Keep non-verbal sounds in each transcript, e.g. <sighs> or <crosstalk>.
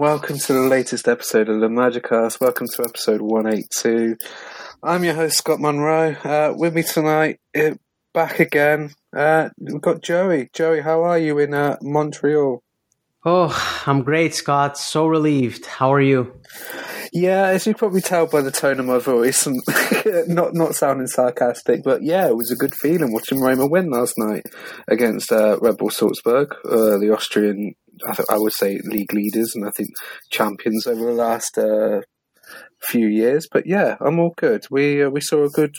Welcome to the latest episode of the Magicast. Welcome to episode 182. I'm your host, Scott Monroe. Uh, with me tonight, uh, back again, uh, we've got Joey. Joey, how are you in uh, Montreal? Oh, I'm great, Scott. So relieved. How are you? Yeah, as you probably tell by the tone of my voice, and <laughs> not not sounding sarcastic, but yeah, it was a good feeling watching Roma win last night against uh, Red Bull Salzburg, uh, the Austrian, I, th- I, would say, league leaders, and I think champions over the last uh, few years. But yeah, I'm all good. We uh, we saw a good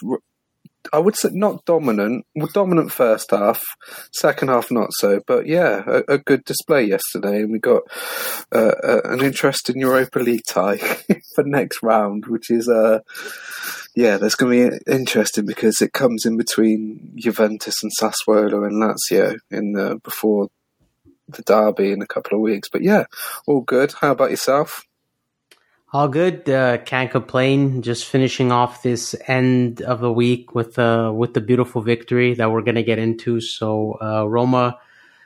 I would say not dominant. Well, dominant first half, second half not so. But yeah, a, a good display yesterday, and we got uh, uh, an interesting Europa League tie <laughs> for next round, which is uh, yeah, that's going to be interesting because it comes in between Juventus and Sassuolo and Lazio in the, before the derby in a couple of weeks. But yeah, all good. How about yourself? All good. Uh, can't complain. Just finishing off this end of the week with uh, with the beautiful victory that we're gonna get into. So uh, Roma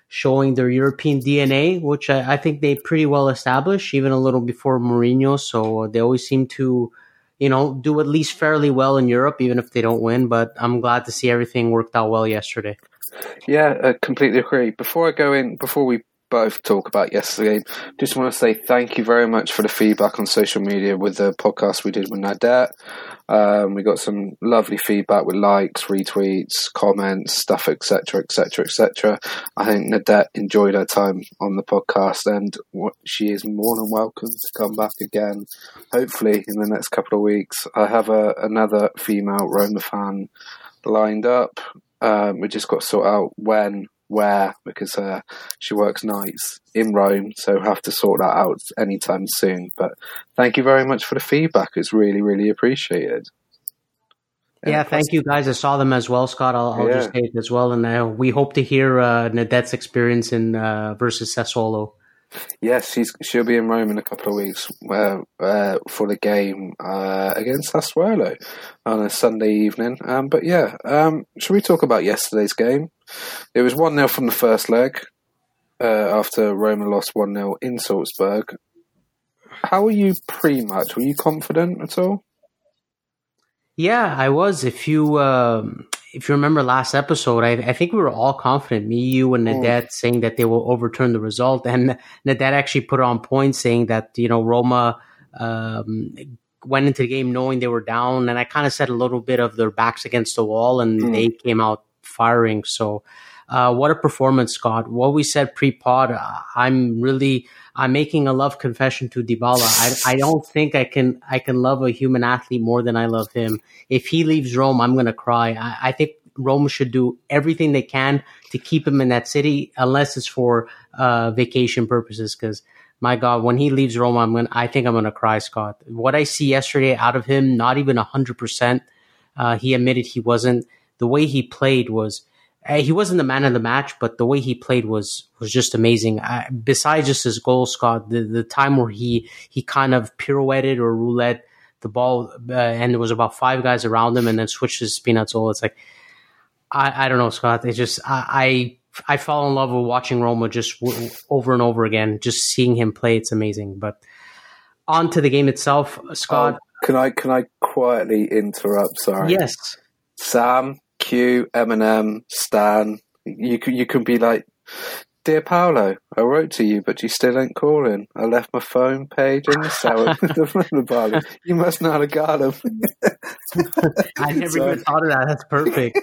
showing their European DNA, which I, I, think they pretty well established, even a little before Mourinho. So they always seem to, you know, do at least fairly well in Europe, even if they don't win. But I'm glad to see everything worked out well yesterday. Yeah, I completely agree. Before I go in, before we both talk about yesterday. Just want to say thank you very much for the feedback on social media with the podcast we did with Nadette. Um, we got some lovely feedback with likes, retweets, comments, stuff, etc., etc., etc. I think Nadette enjoyed her time on the podcast, and she is more than welcome to come back again. Hopefully, in the next couple of weeks, I have a, another female Roma fan lined up. Um, we just got to sort out when where because uh, she works nights in Rome, so have to sort that out anytime soon. But thank you very much for the feedback; it's really, really appreciated. Yeah, thank you guys. I saw them as well, Scott. I'll, I'll yeah. just say it as well, and uh, we hope to hear uh, Nadette's experience in uh, versus Sassuolo. Yes, she's she'll be in Rome in a couple of weeks uh, uh, for the game uh, against Sassuolo on a Sunday evening. Um, but yeah, um, should we talk about yesterday's game? It was one 0 from the first leg uh, after Roma lost one 0 in Salzburg. How were you pre-match? Were you confident at all? Yeah, I was. If you um, if you remember last episode, I, I, think we were all confident, me, you, and. Nadette, mm. saying that they will overturn the result. And Nadette actually put on point saying that, you know, Roma um, went into the game knowing they were down. And I kind of said a little bit of their backs against the wall, and mm. they came out firing. So, uh, what a performance, Scott. What we said pre pod, uh, I'm really. I'm making a love confession to Dybala. I, I don't think I can I can love a human athlete more than I love him. If he leaves Rome, I'm gonna cry. I, I think Rome should do everything they can to keep him in that city, unless it's for uh, vacation purposes. Because my God, when he leaves Rome, I'm gonna I think I'm gonna cry, Scott. What I see yesterday out of him, not even hundred uh, percent. He admitted he wasn't. The way he played was he wasn't the man of the match, but the way he played was was just amazing. Uh, besides just his goal, Scott, the, the time where he he kind of pirouetted or roulette the ball, uh, and there was about five guys around him, and then switched to Spinazzola. It's like I, I don't know, Scott. It just I, I I fall in love with watching Roma just w- over and over again. Just seeing him play, it's amazing. But on to the game itself, Scott. Oh, can I can I quietly interrupt? Sorry. Yes. Sam, Q, Eminem, Stan. You can you can be like, dear Paulo, I wrote to you, but you still ain't calling. I left my phone page in the cell. <laughs> <laughs> you must know how to guard them. I never so, even thought of that. That's perfect.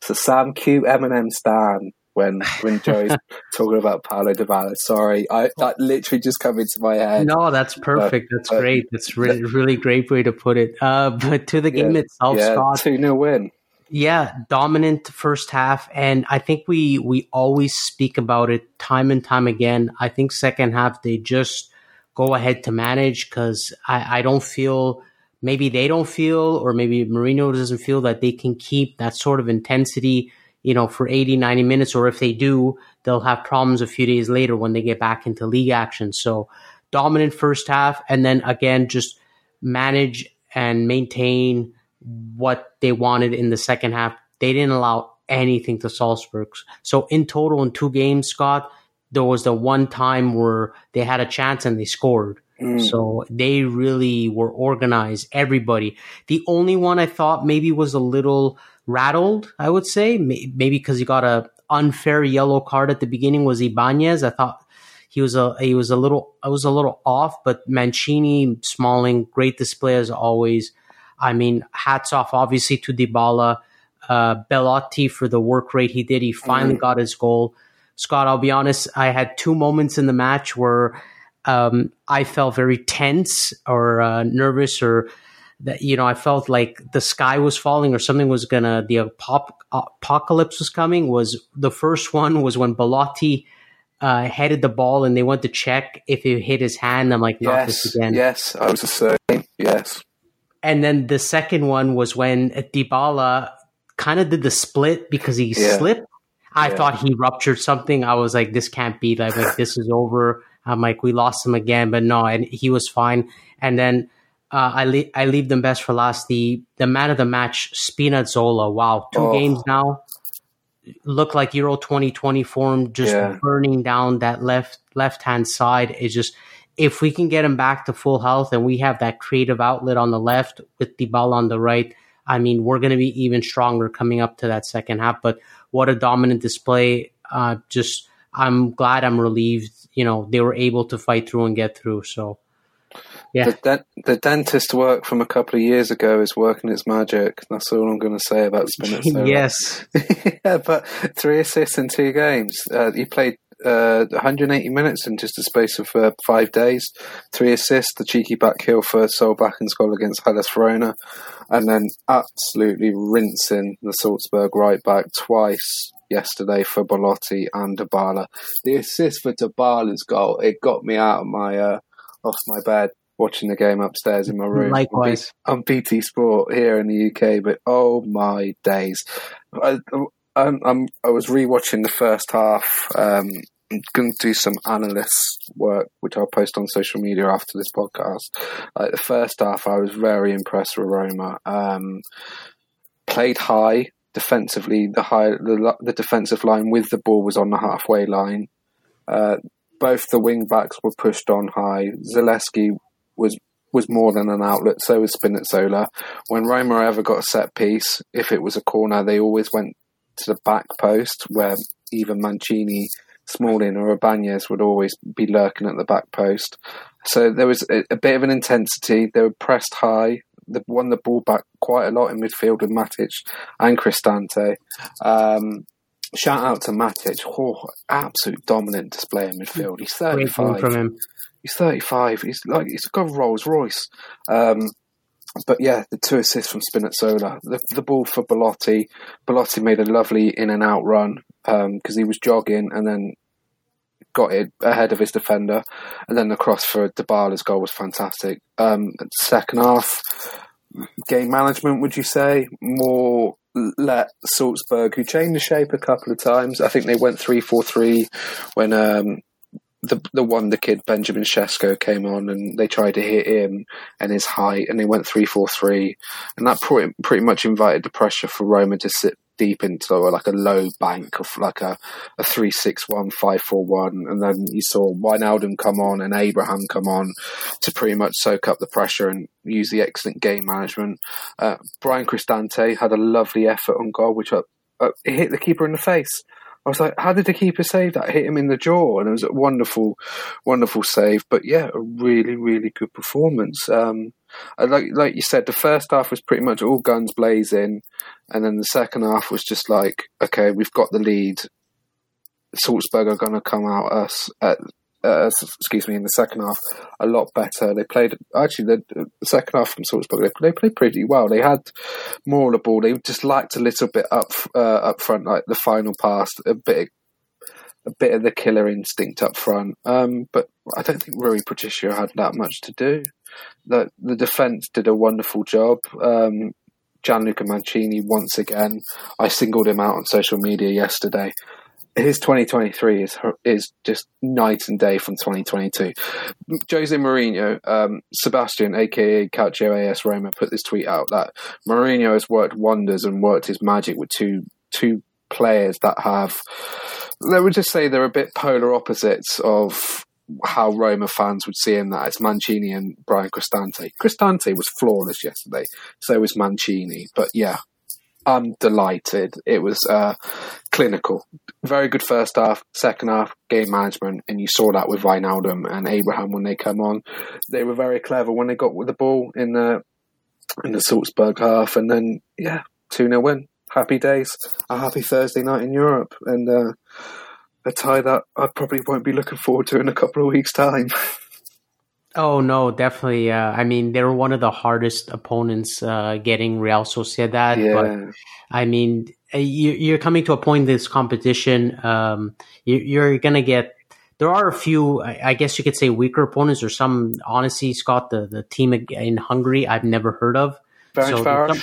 <laughs> so Sam Q, Eminem, Stan. When when Joey's talking about Paulo Dybala, sorry, I that literally just come into my head. No, that's perfect. But, that's but, great. That's really really great way to put it. Uh, but to the game yeah, itself, yeah, Scott, two 0 win. Yeah, dominant first half, and I think we we always speak about it time and time again. I think second half they just go ahead to manage because I, I don't feel maybe they don't feel or maybe Mourinho doesn't feel that they can keep that sort of intensity, you know, for 80, 90 minutes, or if they do, they'll have problems a few days later when they get back into league action. So dominant first half, and then again just manage and maintain what they wanted in the second half. They didn't allow anything to Salzburg. So in total, in two games, Scott, there was the one time where they had a chance and they scored. Mm. So they really were organized, everybody. The only one I thought maybe was a little rattled, I would say, maybe because he got a unfair yellow card at the beginning was Ibanez. I thought he was a he was a little I was a little off, but Mancini, Smalling, great display as always. I mean, hats off obviously to Dybala, uh, Belotti for the work rate he did. He finally mm. got his goal. Scott, I'll be honest, I had two moments in the match where um, I felt very tense or uh, nervous or that you know I felt like the sky was falling or something was gonna the apocalypse was coming. Was the first one was when Belotti uh, headed the ball and they went to check if it hit his hand. I'm like, yes, this again. Yes, I was the same. Yes. And then the second one was when Dybala kind of did the split because he yeah. slipped. I yeah. thought he ruptured something. I was like, this can't be like, like this is over. I'm like, we lost him again, but no, and he was fine. And then uh, I leave I leave them best for last. The the man of the match, Spinazzola. Wow, two oh. games now. Look like Euro 2020 form, just yeah. burning down that left left hand side. Is just if we can get him back to full health and we have that creative outlet on the left with the ball on the right, I mean, we're going to be even stronger coming up to that second half. But what a dominant display! Uh, just I'm glad I'm relieved. You know, they were able to fight through and get through. So, yeah. The, the dentist work from a couple of years ago is working its magic. That's all I'm going to say about Spinazzola. <laughs> yes. <laughs> yeah, but three assists in two games. Uh, he played uh, 180 minutes in just a space of uh, five days. Three assists, the cheeky back heel for Solbakken goal against Hellas Verona, and then absolutely rinsing the Salzburg right back twice yesterday for Belotti and Dybala. The assist for Dybala's goal, it got me out of my uh, off my bed watching the game upstairs in my room. Likewise. On, BT Sport here in the UK, but oh my days. I, I'm, I'm, i was rewatching the first half. Um, I'm going to do some analyst work, which I'll post on social media after this podcast. Like the first half, I was very impressed with Roma. Um, played high defensively. The high, the, the defensive line with the ball was on the halfway line. Uh, both the wing backs were pushed on high. Zalewski was was more than an outlet. So was Spinazzola. When Roma ever got a set piece, if it was a corner, they always went to the back post where even Mancini, Smalling, or Ibanez would always be lurking at the back post. So there was a, a bit of an intensity. They were pressed high. They won the ball back quite a lot in midfield with Matic and Cristante. Um, shout out to Matic. Oh, absolute dominant display in midfield. He's 35. From him. He's 35. He's like he's got Rolls Royce. Um, but yeah, the two assists from Spinazzola, the, the ball for Belotti. Belotti made a lovely in and out run because um, he was jogging and then got it ahead of his defender, and then the cross for Dybala's goal was fantastic. Um, second half, game management, would you say more let Salzburg, who changed the shape a couple of times. I think they went three four three when um, the the wonder kid Benjamin Sesko came on and they tried to hit him and his height and they went three four three. And that pretty, pretty much invited the pressure for Roma to sit deep into like a low bank of like a, a three six one five four one. And then you saw Wijnaldum come on and Abraham come on to pretty much soak up the pressure and use the excellent game management. Uh, Bryan Cristante had a lovely effort on goal which uh, uh, hit the keeper in the face I was like, how did the keeper save that? Hit him in the jaw, and it was a wonderful, wonderful save. But yeah, a really, really good performance. Um, like like you said, the first half was pretty much all guns blazing, and then the second half was just like, okay, we've got the lead. Salzburg are going to come out us at uh, excuse me, in the second half a lot better. They played actually the, second half from Salzburg. They, they, played pretty well. They had more of the ball. They just lacked a little bit up uh, up front, like the final pass, a bit a bit of the killer instinct up front. Um, but I don't think Rui Patricio had that much to do. The the defense did a wonderful job. Um, Gianluca Mancini once again. I singled him out on social media yesterday his 2023 is is just night and day from 2022. Jose Mourinho, um, Sebastian, aka Calcio AS Roma, put this tweet out that Mourinho has worked wonders and worked his magic with two two players that have. Let me just say they're a bit polar opposites of how Roma fans would see him. That it's Mancini and Bryan Cristante. Cristante was flawless yesterday. So was Mancini. But yeah, I'm delighted. It was uh, clinical. Very good first half, second half, game management, and you saw that with Wijnaldum and Abraham when they come on. They were very clever when they got with the ball in the in the Salzburg half, and then yeah, two 0 win. Happy days. A happy Thursday night in Europe, and uh, a tie that I probably won't be looking forward to in a couple of weeks' time. <laughs> Oh no, definitely. Uh, I mean, they were one of the hardest opponents uh, getting Real Sociedad. Yeah. But I mean, uh, you, are coming to a point in this competition. Um, you, are going to get. There are a few, I guess you could say, weaker opponents, or some. Honestly, Scott, the the team in Hungary, I've never heard of. so some,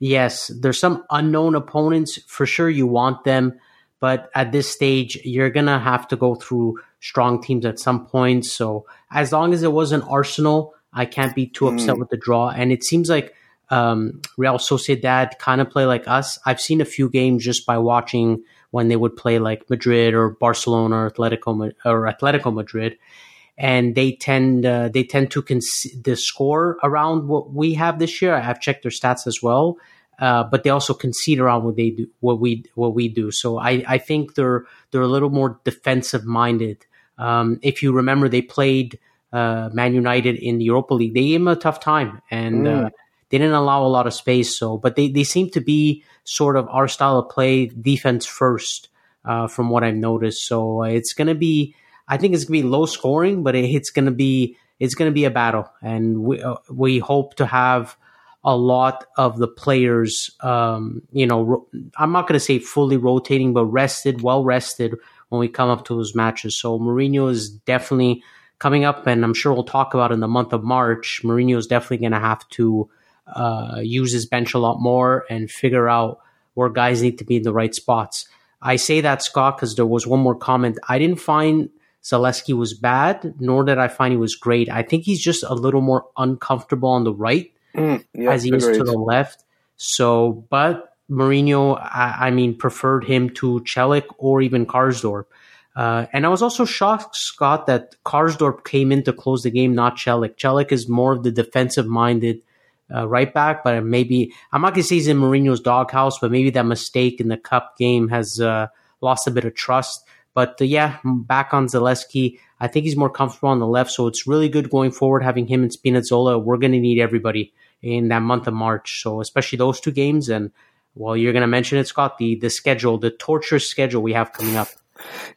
yes, there's some unknown opponents for sure. You want them, but at this stage, you're gonna have to go through strong teams at some point. So as long as it wasn't Arsenal, I can't be too upset mm. with the draw. And it seems like um, Real Sociedad kind of play like us. I've seen a few games just by watching when they would play like Madrid or Barcelona or Atletico or Atletico Madrid, and they tend uh, they tend to cons- the score around what we have this year. I've checked their stats as well. Uh, but they also concede around what they do, what we what we do. So I, I think they're they're a little more defensive minded um, if you remember, they played uh, Man United in the Europa League. They gave them a tough time and mm. uh, they didn't allow a lot of space. So, but they, they seem to be sort of our style of play, defense first, uh, from what I've noticed. So uh, it's going to be, I think it's going to be low scoring, but it, it's going to be it's going to be a battle, and we uh, we hope to have a lot of the players, um, you know, ro- I'm not going to say fully rotating, but rested, well rested when we come up to those matches. So Mourinho is definitely coming up, and I'm sure we'll talk about in the month of March. Mourinho is definitely going to have to uh, use his bench a lot more and figure out where guys need to be in the right spots. I say that, Scott, because there was one more comment. I didn't find Zalewski was bad, nor did I find he was great. I think he's just a little more uncomfortable on the right mm, yeah, as he is to the left. So, but Mourinho, I, I, mean, preferred him to Celik or even Karsdorp. Uh, and I was also shocked, Scott, that Karsdorp came in to close the game, not Celik. Celik is more of the defensive minded uh, right back, but maybe I'm not going to say he's in Mourinho's doghouse, but maybe that mistake in the cup game has uh, lost a bit of trust. But uh, yeah, back on Zalewski, I think he's more comfortable on the left, so it's really good going forward having him and Spinazzola. We're going to need everybody in that month of March, so especially those two games and well, you're going to mention it, Scott. The the schedule, the torture schedule we have coming up.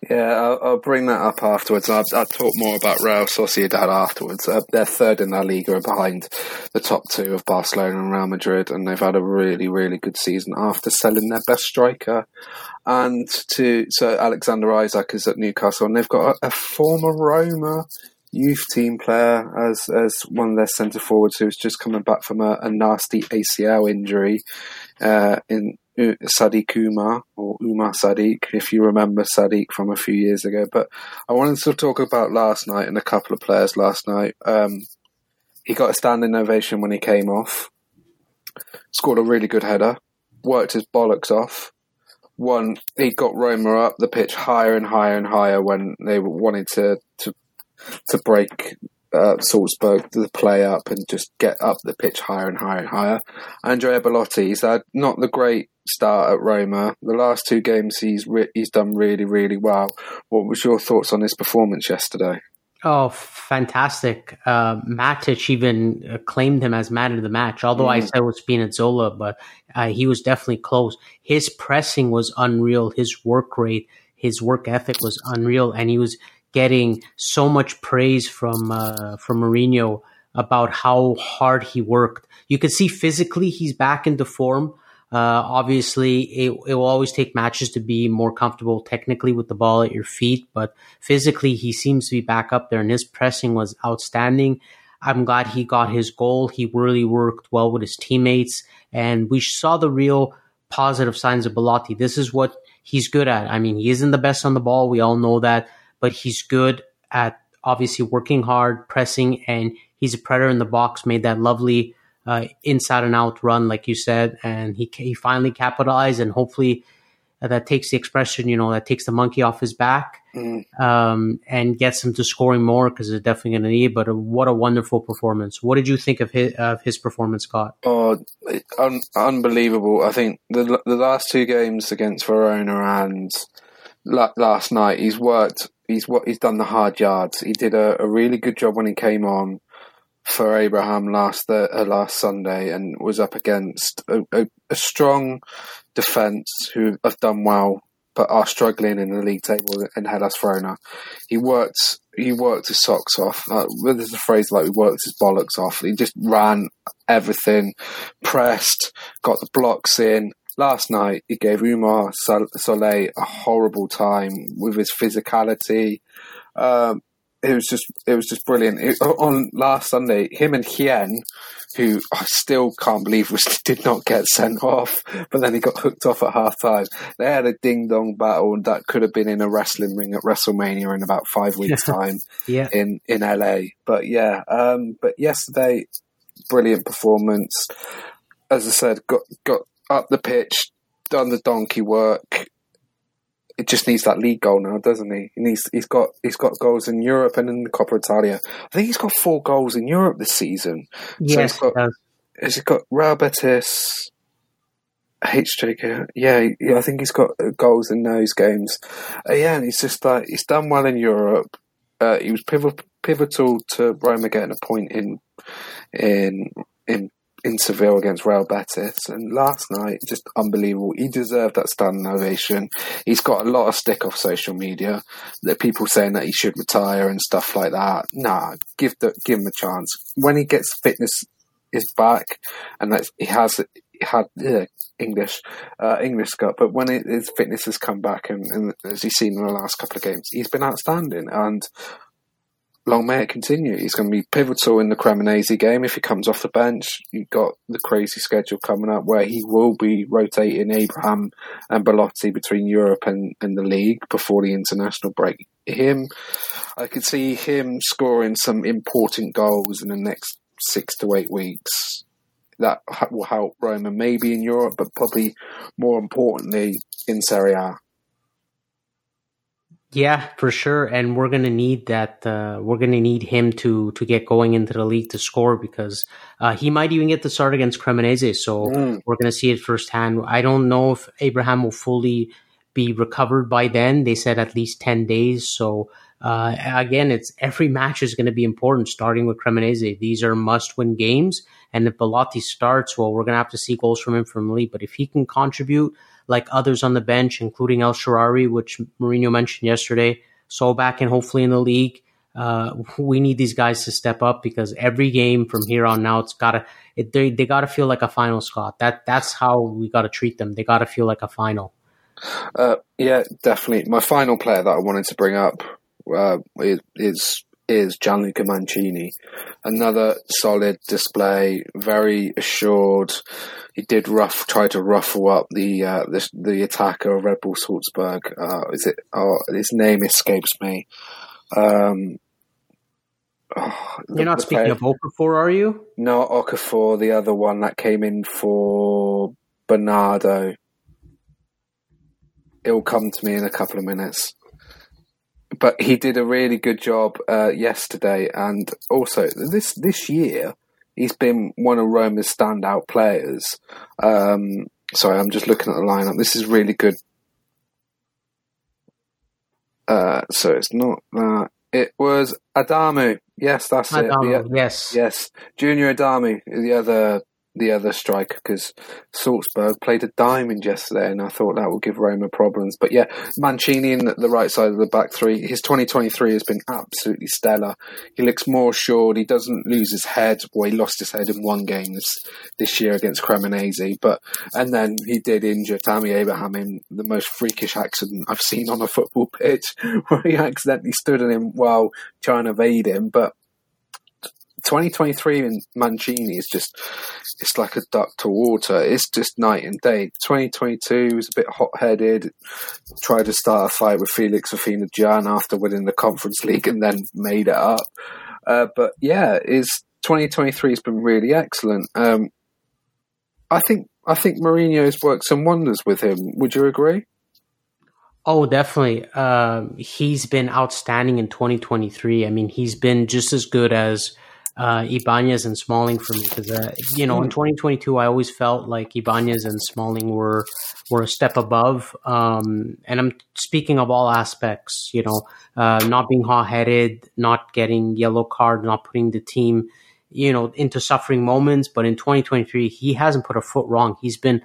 Yeah, I'll, I'll bring that up afterwards. I'll, I'll, talk more about Real Sociedad afterwards. Uh, they're third in La Liga, behind the top two of Barcelona and Real Madrid, and they've had a really, really good season after selling their best striker. And to so Alexander Isak is at Newcastle, and they've got a, a former Roma youth team player as as one of their centre forwards who's just coming back from a, a nasty ACL injury uh, in Sadiq Umar or Umar Sadiq, if you remember Sadiq from a few years ago. But I wanted to talk about last night and a couple of players last night. Um, he got a standing ovation when he came off, scored a really good header, worked his bollocks off. One, he got Roma up the pitch higher and higher and higher when they wanted to to to break uh, Salzburg to play up and just get up the pitch higher and higher and higher. Andrea Belotti, he's had not the great start at Roma. The last two games he's re- he's done really really well. What was your thoughts on his performance yesterday? Oh, fantastic! Uh, Matic even claimed him as man of the match. Although mm. I said it was Spinazzola, but uh, he was definitely close. His pressing was unreal. His work rate, his work ethic was unreal, and he was getting so much praise from uh, from Mourinho about how hard he worked. You can see physically he's back into form. Uh, obviously, it, it, will always take matches to be more comfortable technically with the ball at your feet, but physically he seems to be back up there, and his pressing was outstanding. I'm glad he got his goal. He really worked well with his teammates, and we saw the real positive signs of Belotti. This is what he's good at. I mean, he isn't the best on the ball. We all know that, but he's good at obviously working hard, pressing, and he's a predator in the box. Made that lovely uh, inside and out run, like you said, and he he finally capitalized, and hopefully uh, that takes the expression, you know, that takes the monkey off his back mm. um, and gets him to scoring more because they're definitely going to need. But uh, what a wonderful performance! What did you think of his of his performance, Scott? Oh, un- unbelievable! I think the the last two games against Verona and last night, he's worked. He's what he's done the hard yards. He did a, a really good job when he came on for Abraham last uh, last Sunday and was up against a, a, a strong defence who have done well but are struggling in the league table and Hellas Verona. He worked he worked his socks off. Uh, there's a phrase like he worked his bollocks off. He just ran everything, pressed, got the blocks in. Last night he gave Oumar Solet a horrible time with his physicality. Um, it was just it was just brilliant. It, on last Sunday, him and Hien, who I still can't believe was <laughs> did not get sent off, but then he got hooked off at half time. They had a ding dong battle, and that could have been in a wrestling ring at WrestleMania in about five weeks' <laughs> time, yeah. in in LA. But yeah, um, but yesterday, brilliant performance. As I said, got got up the pitch, done the donkey work, it just needs that league goal now, doesn't he? He needs he's got he's got goals in Europe and in the Coppa Italia. I think he's got four goals in Europe this season. Yes, so got, he has he got Real Betis, HJK? Yeah, yeah, I think he's got goals in those games. Uh, yeah, and he's just like he's done well in Europe. Uh, he was pivotal, pivotal to Roma getting a point in in in in Seville against Real Betis, and last night just unbelievable. He deserved that standing ovation. He's got a lot of stick off social media. That people saying that he should retire and stuff like that. Nah, give the give him a chance when he gets fitness is back, and that he has had uh, English uh, English Scott, but when it, his fitness has come back, and, and as he's seen in the last couple of games, he's been outstanding and long may it continue. He's going to be pivotal in the Cremonese game if he comes off the bench. You've got the crazy schedule coming up where he will be rotating Abraham and Belotti between Europe and, and the league before the international break. Him, I could see him scoring some important goals in the next six to eight weeks. That will help Roma maybe in Europe, but probably more importantly in Serie A. Yeah, for sure. And we're gonna need that. Uh, we're gonna need him to to get going into the league to score because uh, he might even get the start against Cremonese. So mm. we're gonna see it firsthand. I don't know if Abraham will fully be recovered by then. They said at least ten days. So uh, again, it's every match is going to be important. Starting with Cremonese, these are must-win games. And if Belotti starts, well, we're going to have to see goals from him from Lee. But if he can contribute like others on the bench, including El Shaarawy, which Mourinho mentioned yesterday. So back and hopefully in the league. Uh, we need these guys to step up because every game from here on now, it's gotta, it, they, they gotta feel like a final, Scott. That, that's how we gotta treat them. They gotta feel like a final. Uh, yeah, definitely. My final player that I wanted to bring up uh, is is Gianluca Mancini. Another solid display, very assured. He did rough, try to ruffle up the uh, the, the attacker of Red Bull Salzburg. Uh, is it? Oh, his name escapes me. Um, oh, You're not speaking player, of Okafor, are you? No, Okafor, the other one that came in for Bernardo. It will come to me in a couple of minutes but he did a really good job uh, yesterday, and also this this year he's been one of Roma's standout players. Um, sorry, I'm just looking at the lineup. This is really good. Uh, so it's not that. It was Adamu. Yes, that's Adamu, it. The, yes, yes. Junior Adamu, the other the other striker because Salzburg played a diamond yesterday, and I thought that would give Roma problems. But yeah, Mancini in the right side of the back three. His 2023 has been absolutely stellar. He looks more assured. He doesn't lose his head. Well, he lost his head in one game this this year against Cremonese, but and then he did injure Tammy Abraham in the most freakish accident I've seen on a football <laughs> pitch, where he accidentally stood on him while trying to evade him, but 2023 in Mancini is just, it's like a duck to water. It's just night and day. 2022 was a bit hot headed, tried to start a fight with Felix Afena-Gyan after winning the Conference League and then made it up. Uh, but yeah, is 2023 has been really excellent. Um, I think I think Mourinho's worked some wonders with him. Would you agree? Oh, definitely. Uh, he's been outstanding in 2023. I mean, he's been just as good as uh, Ibanez and Smalling for me because uh, you know in 2022 I always felt like Ibanez and Smalling were were a step above. Um, and I'm speaking of all aspects. You know, uh, not being hot headed, not getting yellow card, not putting the team you know into suffering moments. But in 2023, he hasn't put a foot wrong. He's been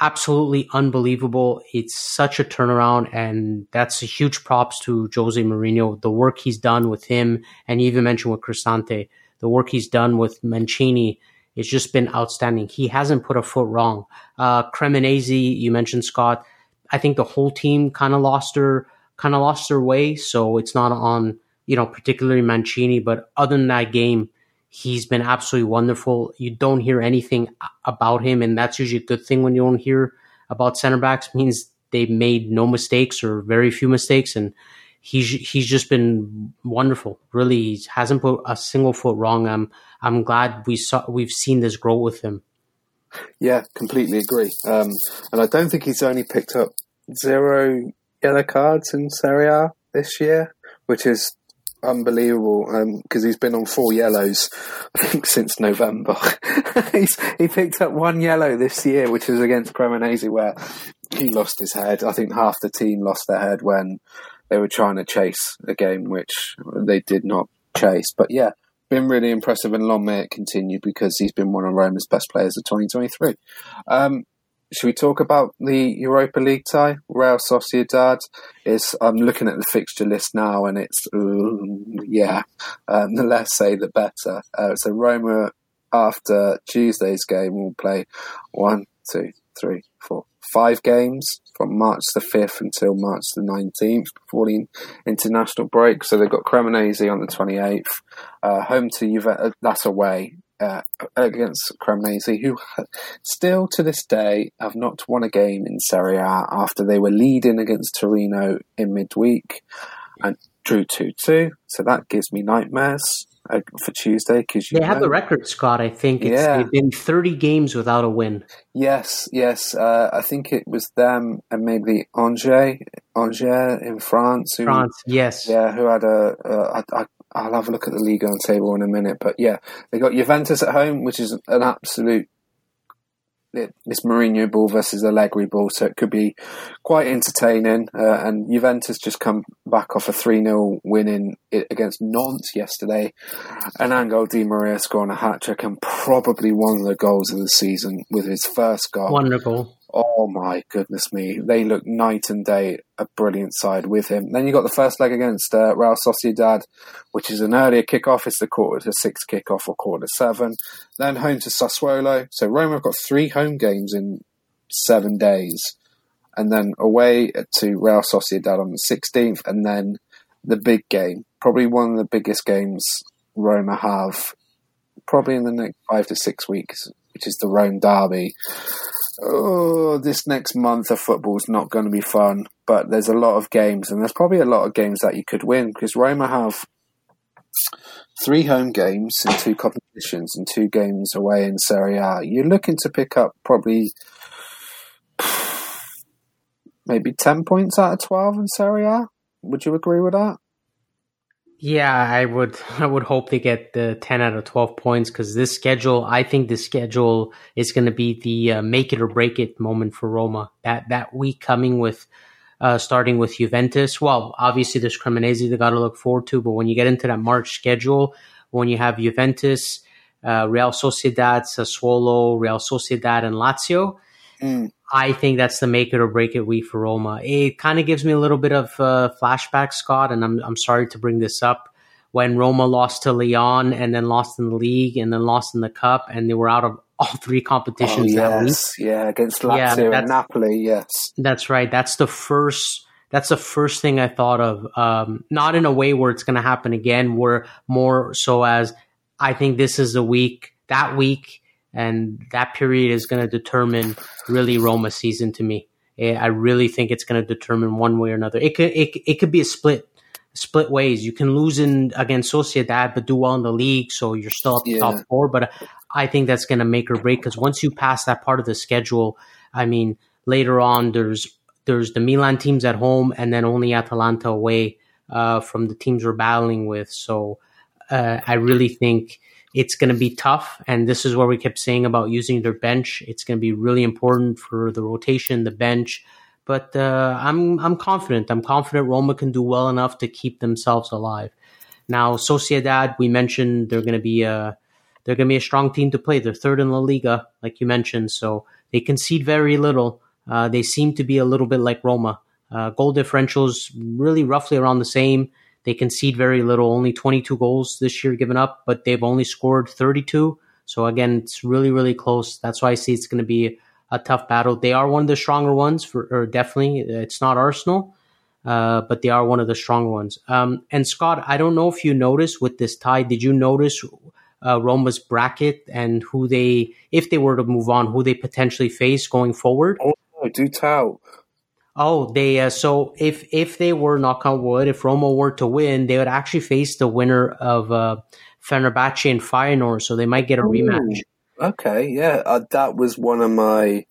absolutely unbelievable. It's such a turnaround, and that's a huge props to Jose Mourinho. The work he's done with him, and you even mentioned with Cristante, the work he's done with Mancini. It's just been outstanding. He hasn't put a foot wrong. Uh, Cremonese, you mentioned Scott. I think the whole team kind of lost their kind of lost their way. So it's not on you know particularly Mancini, but other than that game, He's been absolutely wonderful. You don't hear anything about him, and that's usually a good thing when you don't hear about center backs. It means they've made no mistakes or very few mistakes, and he's he's just been wonderful. Really, he hasn't put a single foot wrong. I'm I'm glad we saw we've seen this grow with him. Yeah, completely agree. Um, and I don't think he's only picked up zero yellow cards in Serie A this year, which is unbelievable because um, he's been on four yellows, <laughs> I think, since November. <laughs> he picked up one yellow this year, which was against Cremonese, where he lost his head. I think half the team lost their head when they were trying to chase a game, which they did not chase. But yeah, been really impressive, and long may it continue because he's been one of Roma's best players of 2023. Um, should we talk about the Europa League tie? Real Sociedad is. I'm looking at the fixture list now, and it's yeah. Um, <laughs> the less say, the better. Uh, so Roma, after Tuesday's game, will play one, two, three, four, five games from March the 5th until March the 19th before the international break. So they've got Cremonese on the 28th, uh, home to Juventus, that's away, uh, against Cremonese, who still to this day have not won a game in Serie A after they were leading against Torino in midweek and drew 2 2. So that gives me nightmares uh, for Tuesday because they know, have the record, Scott. I think it's, yeah. they've been 30 games without a win. Yes, yes. Uh, I think it was them and maybe Angers, Angers in France. Who, France, yes. Yeah, who had a. Uh, I, I I'll have a look at the league on table in a minute. But yeah, they got Juventus at home, which is an absolute this Mourinho ball versus Allegri ball, so it could be quite entertaining. Uh, and Juventus just come back off a 3 0 win in, against Nantes yesterday. And Angel Di Maria scoring a hat trick and probably one of the goals of the season with his first goal. Wonderful. Oh my goodness me. They look night and day a brilliant side with him. Then you got the first leg against uh, Real Sociedad, which is an earlier kickoff. It's the quarter to six kickoff or quarter to seven. Then home to Sassuolo. So Roma have got three home games in seven days. And then away to Real Sociedad on the 16th. And then the big game, probably one of the biggest games Roma have, probably in the next five to six weeks, which is the Rome Derby oh, this next month of football is not going to be fun, but there's a lot of games, and there's probably a lot of games that you could win because Roma have three home games and two competitions and two games away in Serie A. You're looking to pick up probably <sighs> maybe 10 points out of 12 in Serie A. Would you agree with that? Yeah, I would. <laughs> I would hope they get the ten out of twelve points because this schedule. I think the schedule is going to be the uh, make it or break it moment for Roma. That that week coming with uh, starting with Juventus. Well, obviously there's Cremonese they got to look forward to, but when you get into that March schedule, when you have Juventus, uh, Real Sociedad, Sassuolo, Real Sociedad, and Lazio. Mm. I think that's the make it or break it week for Roma. It kind of gives me a little bit of uh, flashback, Scott, and I'm I'm sorry to bring this up. When Roma lost to Lyon and then lost in the league and then lost in the cup, and they were out of all three competitions oh, yes. Yeah, against Lazio yeah, and Napoli. Yes, that's right. That's the first. That's the first thing I thought of. Um, not in a way where it's going to happen again. Where more so as I think this is the week. That week and that period is going to determine really Roma season to me. Eh, I really think it's going to determine one way or another. It could it, it could be a split split ways. You can lose in against Sociedad, but do well in the league, so you're still up yeah. top four. But I think that's going to make or break because once you pass that part of the schedule, I mean, later on there's there's the Milan teams at home, and then only Atalanta away uh, from the teams we're battling with. So uh, I really think it's going to be tough. And this is what we kept saying about using their bench. It's going to be really important for the rotation, the bench. But uh, I'm I'm confident. I'm confident Roma can do well enough to keep themselves alive. Now, Sociedad, we mentioned they're going to be a they're going to be a strong team to play. They're third in La Liga, like you mentioned, so they concede very little. Uh, they seem to be a little bit like Roma. Uh, goal differentials really roughly around the same. They concede very little, only 22 goals this year given up, but they've only scored 32. So again, it's really, really close. That's why I see it's going to be a tough battle. They are one of the stronger ones for, or definitely. It's not Arsenal, uh, but they are one of the stronger ones. Um, and Scott, I don't know if you noticed with this tie. Did you notice uh, Roma's bracket and who they, if they were to move on, who they potentially face going forward? Oh, do tell. Oh, they uh, so if if they were knock on wood, if Roma were to win, they would actually face the winner of uh, Fenerbahce and Feyenoord, so they might get a Ooh, rematch. Okay, yeah, uh, that was one of my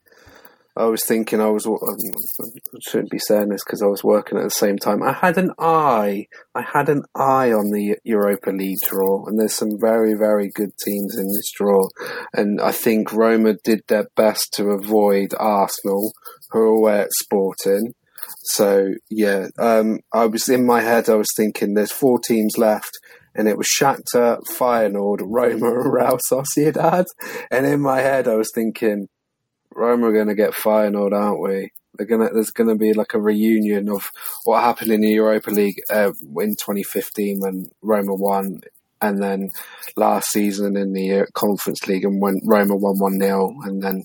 I was thinking I was I shouldn't be saying this because I was working at the same time. I had an eye, I had an eye on the Europa League draw, and there's some very very good teams in this draw, and I think Roma did their best to avoid Arsenal, who are away at Sporting. So yeah, um, I was in my head. I was thinking there's four teams left and it was Shakhtar, Feyenoord, Roma, and Real Sociedad. And in my head, I was thinking, Roma are going to get Feyenoord, aren't we? They're gonna, there's to be like a reunion of what happened in the Europa League uh, in 2015 when Roma won, and then last season in the uh, Conference League and when Roma won 1 0, and then,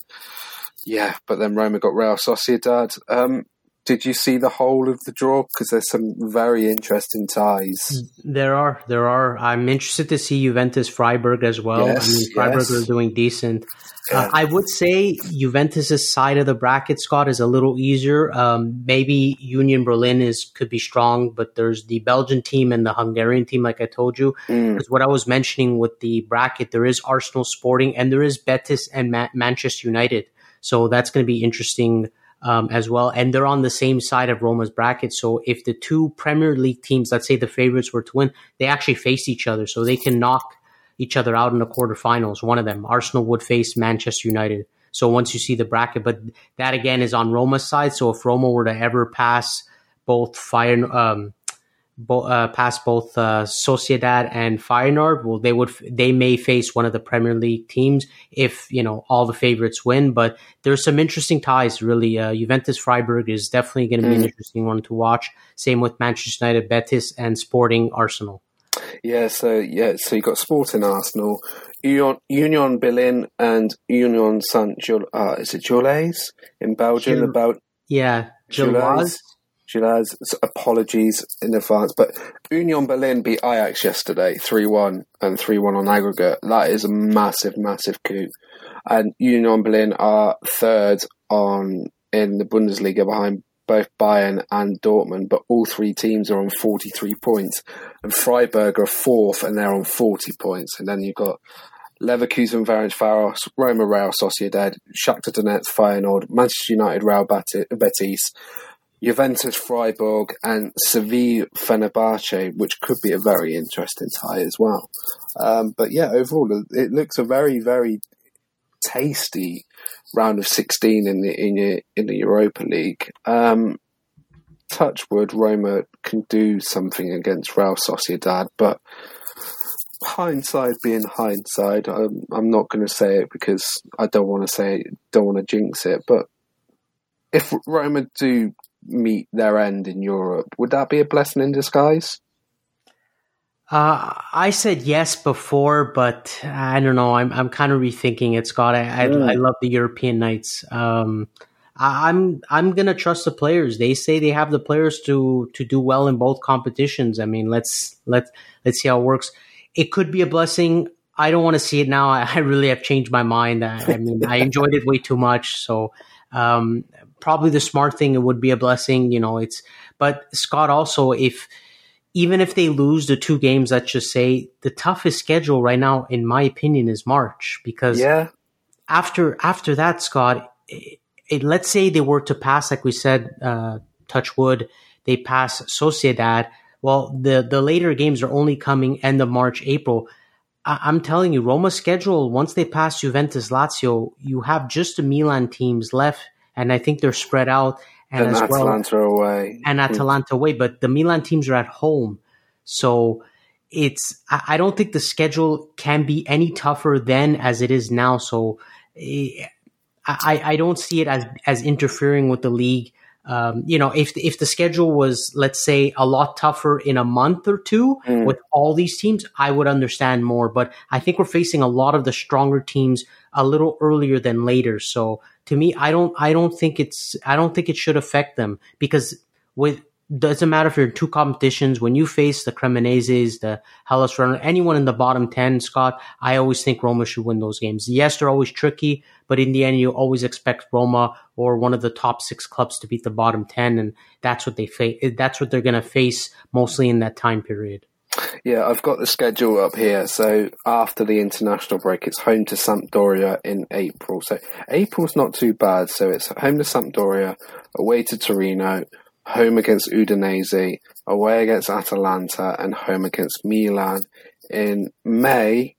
yeah, but then Roma got Real Sociedad. Um, did you see the whole of the draw? Because there's some very interesting ties. There are, there are. I'm interested to see Juventus Freiburg as well. Yes, I mean, Freiburg yes. are doing decent. Uh, I would say Juventus's side of the bracket, Scott, is a little easier. Um, maybe Union Berlin is could be strong, but there's the Belgian team and the Hungarian team, like I told you. Because mm. what I was mentioning with the bracket, there is Arsenal Sporting and there is Betis and Ma- Manchester United. So that's going to be interesting um, as well. And they're on the same side of Roma's bracket. So if the two Premier League teams, let's say the favorites were to win, they actually face each other. So they can knock each other out in the quarterfinals. One of them, Arsenal would face Manchester United. So once you see the bracket, but that again is on Roma's side. So if Roma were to ever pass both Fire, um, bo- uh, pass both uh, Sociedad and Feyenoord, well, they would they may face one of the Premier League teams if you know all the favorites win. But there's some interesting ties. Really, uh, Juventus Freiburg is definitely going to be mm. an interesting one to watch. Same with Manchester United, Betis, and Sporting Arsenal. Yeah, so yeah, so you got Sporting Arsenal, Union, Union Berlin, and Union Saint Gilles. Uh, is it Gilles in Belgium? Gil- about yeah, Gilles. Gilles. Apologies in advance, but Union Berlin beat Ajax yesterday, three one and three one on aggregate. That is a massive, massive coup. And Union Berlin are third on in the Bundesliga behind both Bayern and Dortmund, but all three teams are on 43 points. And Freiburg are fourth and they're on 40 points. And then you've got Leverkusen, Ferencváros, Roma, Real Sociedad, Shakhtar Donetsk, Feyenoord, Manchester United, Real Betis, Juventus, Freiburg, and Seville, Fenerbahce, which could be a very interesting tie as well. Um, but yeah, overall, it looks a very, very tasty round of 16 in the in, in the Europa League. Um, Touchwood, Roma can do something against Real Sociedad, but hindsight being hindsight, I'm, I'm not going to say it because I don't want to say don't want to jinx it. But if Roma do meet their end in Europe, would that be a blessing in disguise? Uh, I said yes before, but I don't know. I'm I'm kind of rethinking it, Scott. I I, mm. I love the European nights. Um, I, I'm I'm gonna trust the players. They say they have the players to to do well in both competitions. I mean, let's let let's see how it works. It could be a blessing. I don't want to see it now. I, <laughs> I really have changed my mind. I, I mean, I enjoyed it way too much. So um, probably the smart thing. It would be a blessing. You know, it's. But Scott, also if even if they lose the two games, let's just say the toughest schedule right now, in my opinion, is March because yeah. after after that, Scott, it, let's say they were to pass, like we said, uh, touch wood, they pass Sociedad. Well, the the later games are only coming end of March, April. I, am telling you, Roma's schedule once they pass Juventus, Lazio, you have just the Milan teams left, and I think they're spread out. And, and as Atalanta well, away, and Atalanta away, but the Milan teams are at home, so it's I don't think the schedule can be any tougher than as it is now. So eh, I, I don't see it as as interfering with the league. Um, you know, if if the schedule was let's say a lot tougher in a month or two mm. with all these teams, I would understand more. But I think we're facing a lot of the stronger teams a little earlier than later. So to me, I don't I don't think it's I don't think it should affect them because with doesn't matter if you're in two competitions. When you face the Cremoneses, the Hellas Verona, anyone in the bottom 10, Scott, I always think Roma should win those games. Yes, they're always tricky, but in the end, you always expect Roma or one of the top six clubs to beat the bottom 10. And that's what they face. That's what they're going to face mostly in that time period. Yeah, I've got the schedule up here. So after the international break, it's home to Sampdoria in April. So April's not too bad. So it's home to Sampdoria, away to Torino, home against Udinese, away against Atalanta, and home against Milan. In May,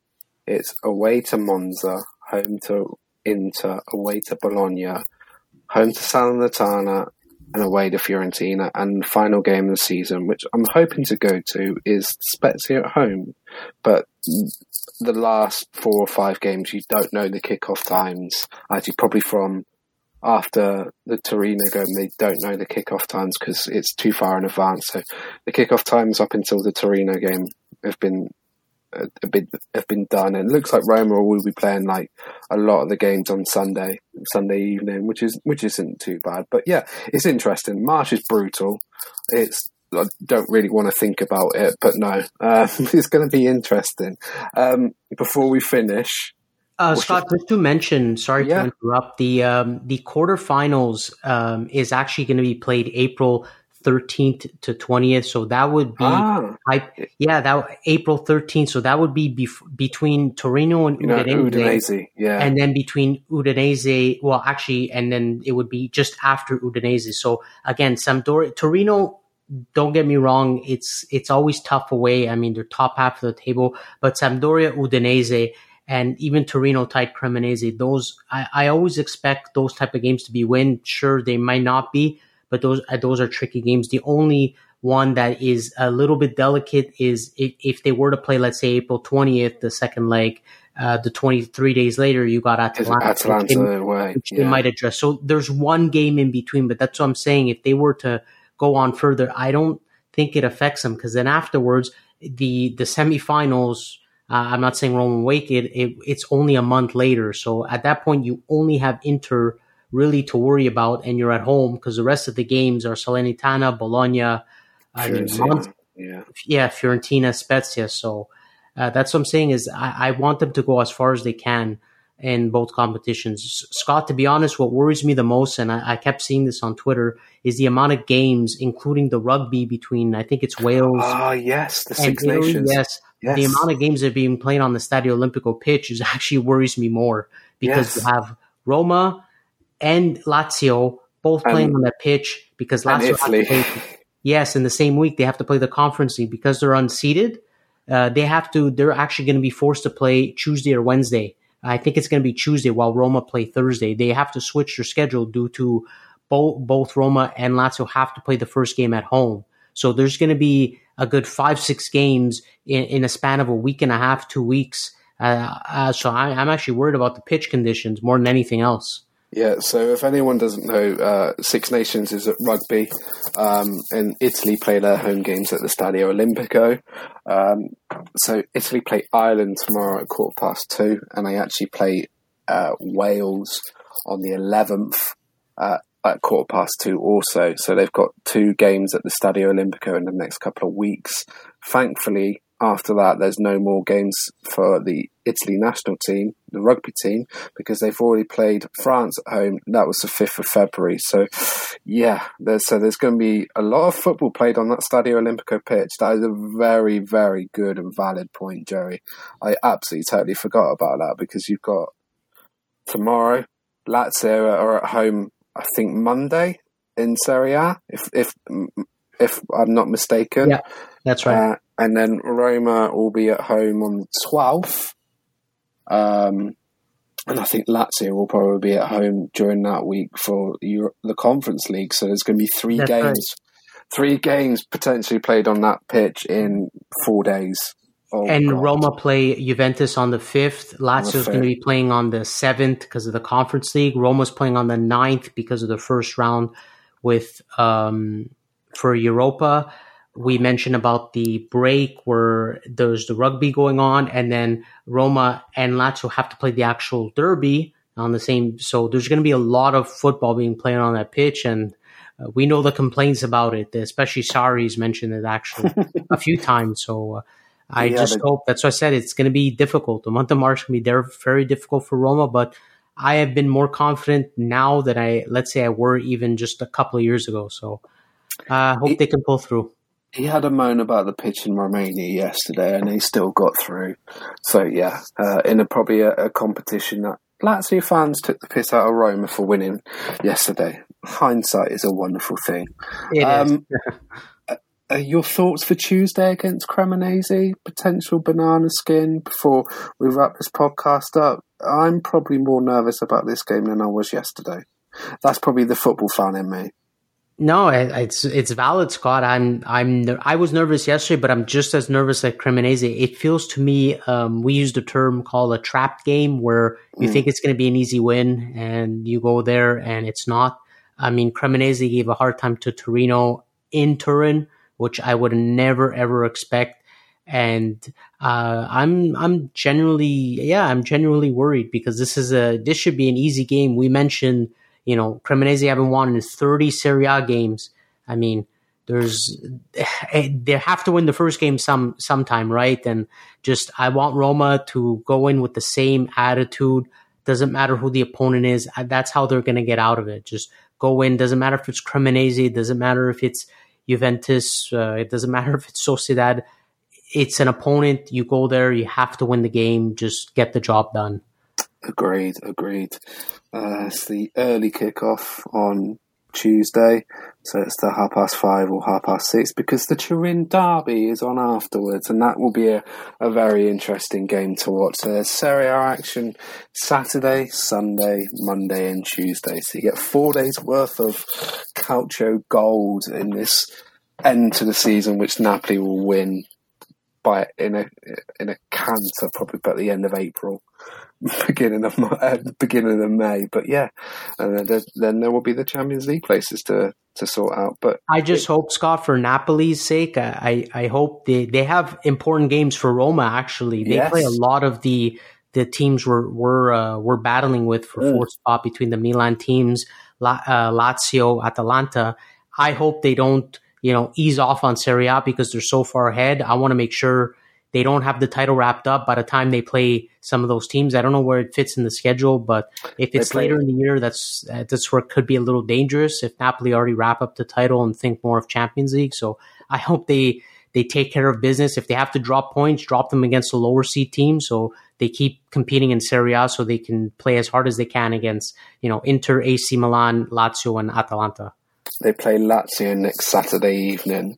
it's away to Monza, home to Inter, away to Bologna, home to Salernitana, and away to Fiorentina. And final game of the season, which I'm hoping to go to, is Spezia at home. But the last four or five games, you don't know the kickoff times, actually, probably from after the Torino game, they don't know the kickoff times because it's too far in advance. So the kickoff times up until the Torino game have been a bit have been done, and it looks like Roma will be playing like a lot of the games on Sunday, Sunday evening, which is which isn't too bad. But yeah, it's interesting. March is brutal. It's I don't really want to think about it, but no, <laughs> um, it's going to be interesting. Um, before we finish, uh, Scott, just to mention, sorry yeah. to interrupt, the um, the quarterfinals um, is actually going to be played April 13th to 20th. So that would be, ah. I, yeah, that April 13th. So that would be bef- between Torino and Udinese, Udinese. Yeah. And then between Udinese, well, actually, and then it would be just after Udinese. So again, Sampdoria, Torino, don't get me wrong. It's, it's always tough away. I mean, they're top half of the table, but Sampdoria, Udinese, and even Torino tight Cremonese. Those I, I always expect those type of games to be win. Sure, they might not be, but those uh, those are tricky games. The only one that is a little bit delicate is if, if they were to play, let's say April twentieth, the second leg. Uh, the 23 days later, you got Atalanta, Atalanta which, they, which yeah. they might address. So there's one game in between, but that's what I'm saying. If they were to go on further, I don't think it affects them because then afterwards, the the semifinals uh, I'm not saying Roman Wake it, it, It's only a month later, so at that point you only have Inter really to worry about, and you're at home because the rest of the games are Salernitana, Bologna, Fiorentina, yeah, yeah, Fiorentina, Spezia. So uh, that's what I'm saying is I, I, want them to go as far as they can in both competitions. Scott, to be honest, what worries me the most, and I, I kept seeing this on Twitter, is the amount of games, including the rugby between I think it's Wales. Ah, yes, the Six Nations. Yes Yes. The amount of games that are being played on the Stadio Olimpico pitch is <laughs> actually worries me more because yes. you have Roma and Lazio both playing and, on that pitch because Lazio play, <laughs> yes, in the same week they have to play the conference league because they're unseeded. Uh, they have to. They're actually going to be forced to play Tuesday or Wednesday. I think it's going to be Tuesday while Roma play Thursday. They have to switch their schedule due to both both Roma and Lazio have to play the first game at home. So there's going to be a good five, six games in, in a span of a week and a half, two weeks. Uh, uh, so I, am actually worried about the pitch conditions more than anything else. Yeah, so if anyone doesn't know, uh, Six Nations is at rugby, um, and Italy play their home games at the Stadio Olimpico. Um, so Italy play Ireland tomorrow at quarter past two, and they actually play uh, Wales on the 11th uh, at quarter past two also. So they've got two games at the Stadio Olimpico in the next couple of weeks. Thankfully, after that, there's no more games for the Italy national team, the rugby team, because they've already played France at home. That was the 5th of February. So, yeah, there's, so there's going to be a lot of football played on that Stadio Olimpico pitch. That is a very, very good and valid point, Jerry. I absolutely totally forgot about that because you've got tomorrow, Lazio are at home I think Monday in Serie A, if if if I'm not mistaken. Yeah, that's right. Uh, and then Roma will be at home on the 12th. Um, and I think Lazio will probably be at home during that week for Euro- the Conference League. So there's going to be three That's games, right. three games potentially played on that pitch in four days. Oh, and God. Roma play Juventus on the 5th. Lazio's going to be playing on the 7th because of the Conference League. Roma's playing on the 9th because of the first round with um, for Europa. We mentioned about the break where there's the rugby going on, and then Roma and Lazio have to play the actual derby on the same. So there's going to be a lot of football being played on that pitch, and uh, we know the complaints about it. Especially Sarri's mentioned it actually a few <laughs> times. So. Uh, I Yeah, just hope that's what I said it's going to be difficult. The month of March can be there very difficult for Roma, but I have been more confident now than I let's say I were even just a couple of years ago. So I uh, hope It- they can pull through. He had a moan about the pitch in Romania yesterday, and he still got through. So yeah, uh, in a probably a, a competition that Lazio fans took the piss out of Roma for winning yesterday. Hindsight is a wonderful thing. Um, Uh, your thoughts for Tuesday against Cremonese? Potential banana skin before we wrap this podcast up. I'm probably more nervous about this game than I was yesterday. That's probably the football fan in me. No, it- it's it's valid, Scott. I'm I'm I was nervous yesterday, but I'm just as nervous at Cremonese. It feels to me um, we used a term called a trapped game, where you Mm. think it's going to be an easy win, and you go there and it's not. I mean, Cremonese gave a hard time to Torino in Turin, which I would never ever expect. And uh, I'm I'm genuinely yeah I'm genuinely worried because this is a this should be an easy game. We mentioned you know, Cremonese haven't won in 30 Serie A games. I mean, there's <sighs> they have to win the first game some sometime, right? And just I want Roma to go in with the same attitude. Doesn't matter who the opponent is. That's how they're going to get out of it. Just go in. Doesn't matter if it's Cremonese. Doesn't matter if it's Juventus. Uh, it doesn't <laughs> matter if it's Sociedad. It's an opponent. You go there. You have to win the game. Just get the job done. Agreed, agreed. Uh, it's the early kickoff on Tuesday, so it's the half past five or half past six because the Turin Derby is on afterwards, and that will be a, a very interesting game to watch. So there's Serie A action Saturday, Sunday, Monday, and Tuesday. So you get four days worth of Calcio gold in this end to the season, which Napoli will win by in a in a canter probably by the end of April <laughs> beginning of uh, beginning of May. But yeah, and then, there- then there will be the Champions League places to to sort out. But I just hope, Scott, for Napoli's sake, I, I hope they, they have important games for Roma. Actually, they Yes. play a lot of the the teams we're we're uh, we're battling with for Mm. fourth spot between the Milan teams, La, uh, Lazio, Atalanta. I hope they don't you know ease off on Serie A because they're so far ahead. I want to make sure they don't have the title wrapped up by the time they play some of those teams. I don't know where it fits in the schedule, but if it's later in the year, that's uh, that's where it could be a little dangerous if Napoli already wrap up the title and think more of Champions League. So I hope they they take care of business. If they have to drop points, drop them against the lower seed team, so they keep competing in Serie A, so they can play as hard as they can against you know Inter, AC Milan, Lazio, and Atalanta. they play Lazio next Saturday evening.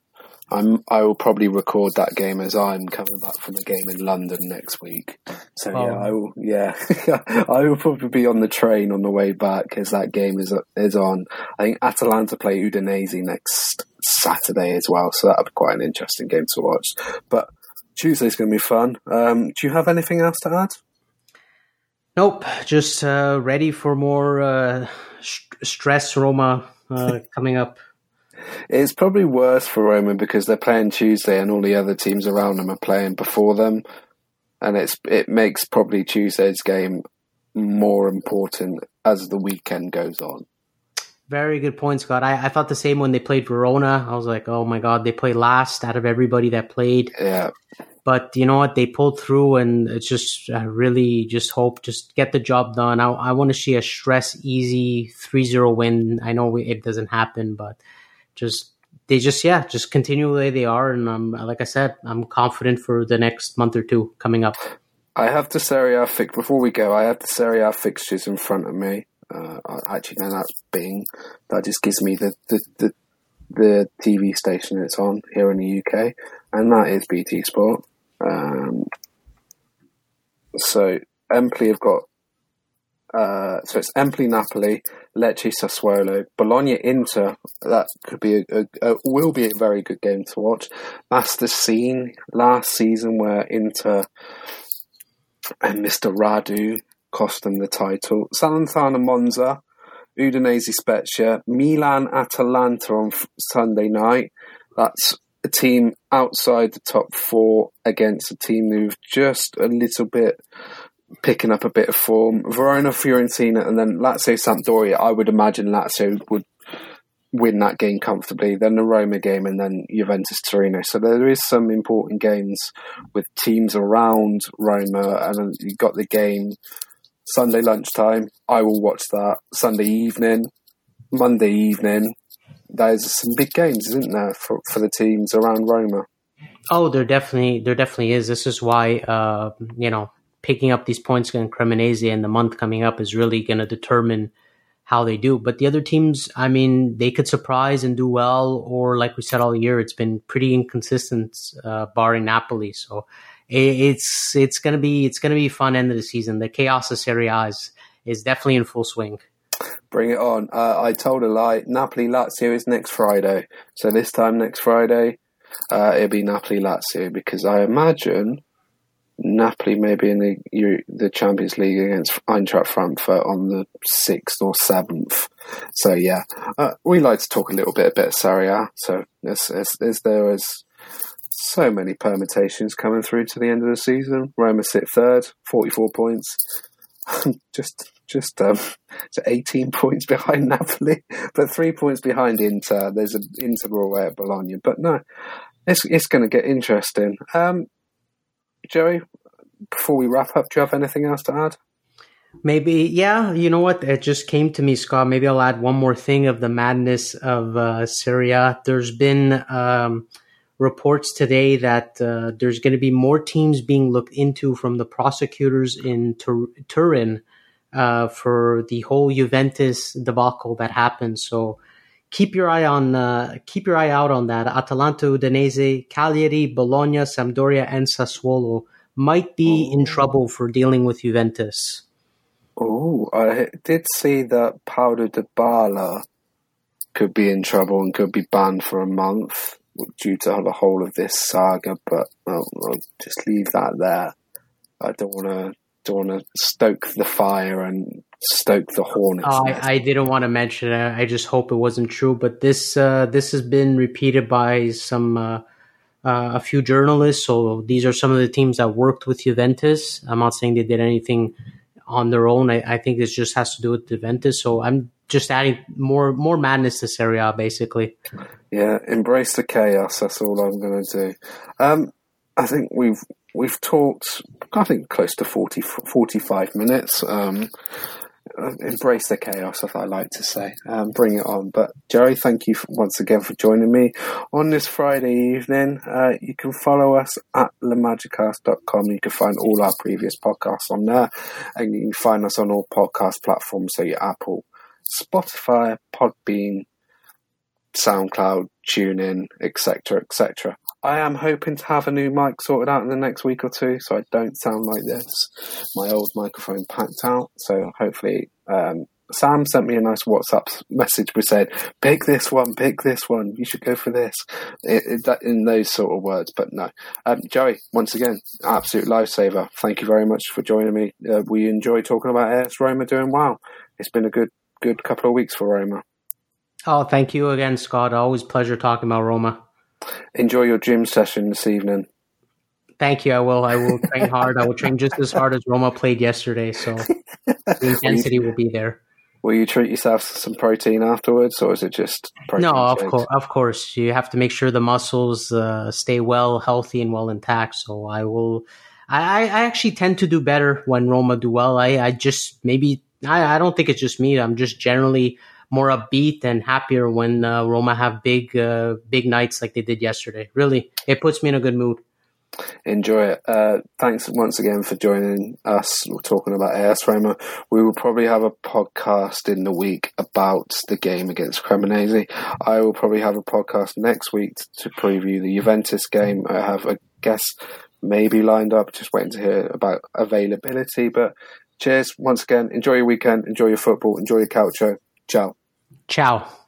I'm I will probably record that game as I'm coming back from a game in London next week. So yeah, Oh. I will. Yeah, <laughs> I will probably be on the train on the way back as that game is is on. I think Atalanta play Udinese next Saturday as well, so that'll be quite an interesting game to watch. But Tuesday's going to be fun. Um, do you have anything else to add? Nope, just uh, ready for more uh, st- stress Roma uh, coming up. It's probably worse for Roma because they're playing Tuesday and all the other teams around them are playing before them, and it's it makes probably Tuesday's game more important as the weekend goes on. Very good point, Scott. I, I thought the same when they played Verona. I was like, oh my god, they play last out of everybody that played. Yeah, But you know what? They pulled through, and it's just I really just hope just get the job done. I, I want to see a stress easy 3-0 win. I know it doesn't happen, but just they just yeah just continue the way they are, and i'm like I said, I'm confident for the next month or two coming up. I have the Serie A fix before we go. I have the Serie A fixtures in front of me. Uh, actually, no, that's Bing. That just gives me the, the, the, the TV station it's on here in the UK, and that is BT Sport. Um, so Empoli have got uh, so it's Empoli, Napoli, Lecce, Sassuolo, Bologna, Inter. That could be a, a, a, will be a very good game to watch. That's the scene last season where Inter and Mr. Radu cost them the title. Salernitana, Monza, Udinese, Spezia, Milan, Atalanta on Sunday night. That's a team outside the top four against a team who've just a little bit picking up a bit of form. Verona, Fiorentina, and then Lazio, Sampdoria. I would imagine Lazio would win that game comfortably. Then the Roma game, and then Juventus, Torino. So there is some important games with teams around Roma, and you've got the game Sunday lunchtime. I will watch that Sunday evening, Monday evening. There's some big games, isn't there, for for the teams around Roma? Oh, there definitely there definitely is. This is why uh, you know picking up these points against Cremonese in the month coming up is really going to determine how they do. But the other teams, I mean, they could surprise and do well, or like we said all year, it's been pretty inconsistent, uh, barring Napoli. So it's it's gonna be it's gonna be fun end of the season. The chaos of Serie A is, is definitely in full swing. Bring it on! Uh, I told a lie. Napoli Lazio is next Friday, so this time next Friday, uh, it'll be Napoli Lazio because I imagine Napoli maybe in the the Champions League against Eintracht Frankfurt on the sixth or seventh. So yeah, uh, we like to talk a little bit about Serie A. So as, as, as there is so many permutations coming through to the end of the season. Roma sit third, forty four points, <laughs> just just um, 18 <laughs> points behind Napoli, but three points behind Inter. There's an Inter away at Bologna, but no, it's it's going to get interesting. Um, Joey, before we wrap up, do you have anything else to add? Maybe, yeah. You know what? It just came to me, Scott. Maybe I'll add one more thing of the madness of uh, Serie A. There's been um, reports today that uh, there's going to be more teams being looked into from the prosecutors in Tur- Turin uh, for the whole Juventus debacle that happened. So keep your eye on uh, keep your eye out on that. Atalanta, Udinese, Cagliari, Bologna, Sampdoria, and Sassuolo might be in trouble for dealing with Juventus. Oh, I did see that Paulo Dybala could be in trouble and could be banned for a month due to the whole of this saga. But I'll, I'll just leave that there. I don't want to don't want to stoke the fire and stoke the hornets. I, I, didn't want to mention it. I just hope it wasn't true. But this uh, this has been repeated by some uh, uh, a few journalists. So these are some of the teams that worked with Juventus. I'm not saying they did anything on their own. I, I think this just has to do with Juventus. So I'm just adding more more madness to Serie A, basically. Yeah, embrace the chaos. That's all I'm going to do. Um, I think we've we've talked, I think, close to 40, 45 minutes. Um, embrace the chaos, as I like to say. Um, bring it on. But Jerry, thank you once again for joining me on this Friday evening. Uh, you can follow us at lamagicast.com. You can find all our previous podcasts on there, and you can find us on all podcast platforms, so your Apple, Spotify, Podbean, SoundCloud, TuneIn, etc., etc. I am hoping to have a new mic sorted out in the next week or two, so I don't sound like this. My old microphone packed out, so hopefully. Um, Sam sent me a nice WhatsApp message which said, "Pick this one, pick this one. You should go for this." It, it, in those sort of words, but no. Um, Joey, once again, absolute lifesaver. Thank you very much for joining me. Uh, we enjoy talking about AS Roma doing well. It's been a good, good couple of weeks for Roma. Oh, thank you again, Scott. Always pleasure talking about Roma. Enjoy your gym session this evening. Thank you. I will. I will train hard. I will train just as hard as Roma played yesterday. So <laughs> the intensity will be there. Will you treat yourself to some protein afterwards, or is it just no? Of course, of course. You have to make sure the muscles uh, stay well, healthy, and well intact. So I will. I, I actually tend to do better when Roma do well. I, I just maybe I, I don't think it's just me. I'm just generally more upbeat and happier when uh, Roma have big uh, big nights like they did yesterday. Really, it puts me in a good mood. enjoy it. Uh, thanks once again for joining us. We're talking about AS Roma. We will probably have a podcast in the week about the game against Cremonese. I will probably have a podcast next week to preview the Juventus game. I have a guest maybe lined up, just waiting to hear about availability. But cheers once again. Enjoy your weekend. Enjoy your football. Enjoy your culture. Ciao. Ciao.